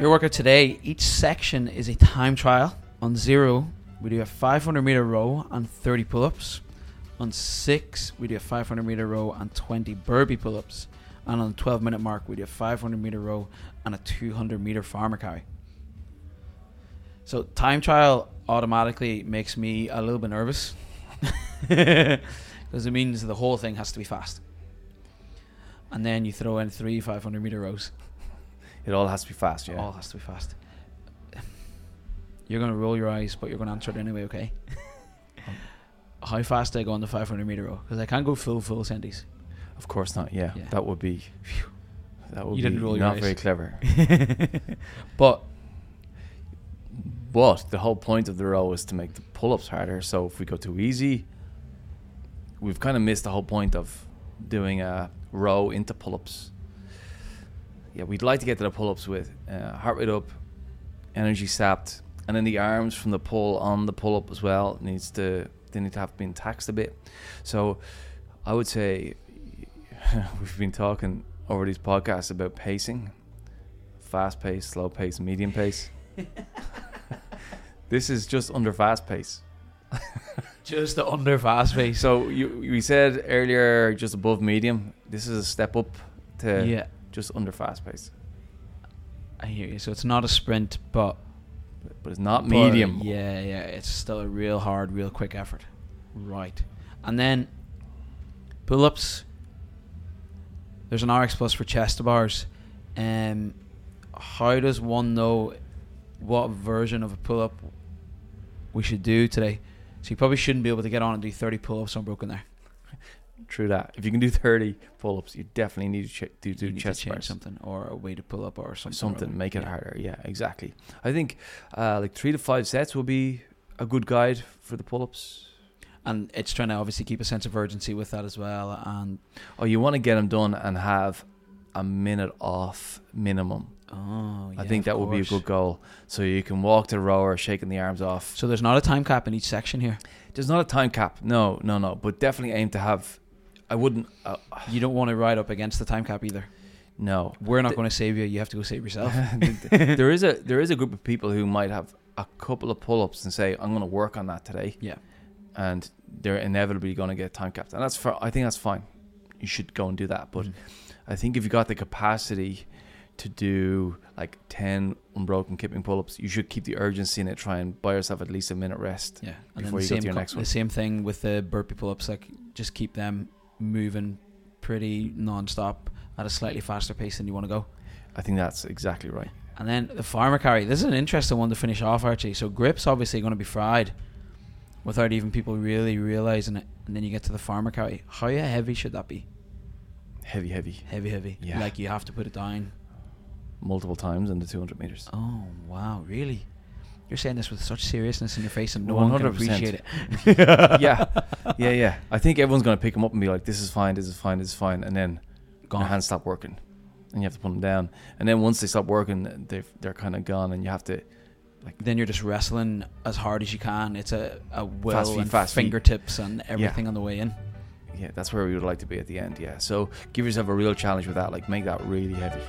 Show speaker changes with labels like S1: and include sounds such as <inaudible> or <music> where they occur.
S1: Your workout today, each section is a time trial. On zero, we do a 500 meter row and 30 pull ups. On six, we do a 500 meter row and 20 burpee pull ups. And on the 12 minute mark, we do a 500 meter row and a 200 meter farmer carry. So, time trial automatically makes me a little bit nervous <laughs> because it means the whole thing has to be fast. And then you throw in three 500 meter rows.
S2: It all has to be fast, yeah.
S1: It all has to be fast. You're going to roll your eyes, but you're going to answer it anyway, okay? <laughs> How fast do I go on the 500 meter row? Because I can't go full, full centis.
S2: Of course not. Yeah,
S1: Yeah.
S2: that would be. That would
S1: You
S2: be
S1: didn't roll your
S2: not
S1: eyes.
S2: very clever. <laughs>
S1: but
S2: But the whole point of the row is to make the pull-ups harder. So if we go too easy, we've kind of missed the whole point of doing a row into pull-ups. Yeah, we'd like to get to the pull-ups with uh, heart rate up, energy sapped, and then the arms from the pull on the pull-up as well needs to they need to have been taxed a bit. So I would say <laughs> we've been talking over these podcasts about pacing, fast pace, slow pace, medium pace. <laughs> This is just under fast pace. <laughs>
S1: just the under fast pace.
S2: So you we said earlier just above medium. This is a step up to
S1: yeah,
S2: just under fast pace,
S1: I hear you. So it's not a sprint, but
S2: but, but it's not
S1: but
S2: medium.
S1: Yeah, yeah. It's still a real hard, real quick effort. Right. And then pull ups. There's an RX Plus for chest bars. Um, how does one know what version of a pull up we should do today? So you probably shouldn't be able to get on and do 30 pull ups unbroken there.
S2: True that. If you can do thirty pull-ups, you definitely need to ch- do, do
S1: You need to
S2: chest
S1: change
S2: bars.
S1: something or a way to pull up or something.
S2: Something, make it
S1: yeah.
S2: harder. Yeah, exactly. I think uh, like three to five sets will be a good guide for the pull-ups.
S1: And it's trying to obviously keep a sense of urgency with that as well. And
S2: Oh, you want to get them done and have a minute off minimum.
S1: oh, yeah,
S2: I
S1: think
S2: that would be a good goal. So you can walk to the rower, shaking the arms off.
S1: So there's not a time cap in each section here.
S2: There's not a time cap. No, no, no. But definitely aim to have. I wouldn't. Uh,
S1: You don't want to ride up against the time cap either.
S2: no.
S1: We're not
S2: The-
S1: going to save you. You have to go save yourself. <laughs>
S2: there is a there is a group of people who might have a couple of pull ups and say, "I'm going to work on that today,"
S1: yeah.
S2: and they're inevitably going to get time capped, and that's for. I think that's fine. You should go and do that. But
S1: Mhm.
S2: I think if you got the capacity to do like ten unbroken kipping pull ups, you should keep the urgency in it. Try and buy yourself at least a minute rest.
S1: Yeah. And
S2: Before you go to
S1: same,
S2: your next
S1: the same thing with the burpee pull ups. Like, just keep them moving pretty non stop at a slightly faster pace than you want to go.
S2: I think that's exactly right.
S1: And then the farmer carry. This is an interesting one to finish off, Archie. So grips obviously going to be fried without even people really realizing it. And then you get to the farmer carry. How heavy should that be?
S2: Heavy, heavy,
S1: Heavy, heavy.
S2: Yeah.
S1: Like you have to put it down.
S2: multiple times in the 200 meters.
S1: Oh wow, really? You're saying this with such seriousness in your face, and no one can appreciate it. <laughs>
S2: yeah, yeah, yeah. I think everyone's going to pick them up and be like, "This is fine. This is fine. This is fine," and then
S1: Gone.
S2: their hands stop working, and you have to put them down. And then once they stop working, they they're kind of gone, and you have to Like
S1: Then you're just wrestling as hard as you can. It's a, a will
S2: Fast feet,
S1: and
S2: fast feet.
S1: fingertips and everything on the way in.
S2: yeah, that's where we would like to be at the end. Yeah, so give yourself a real challenge with that. Like make that really heavy.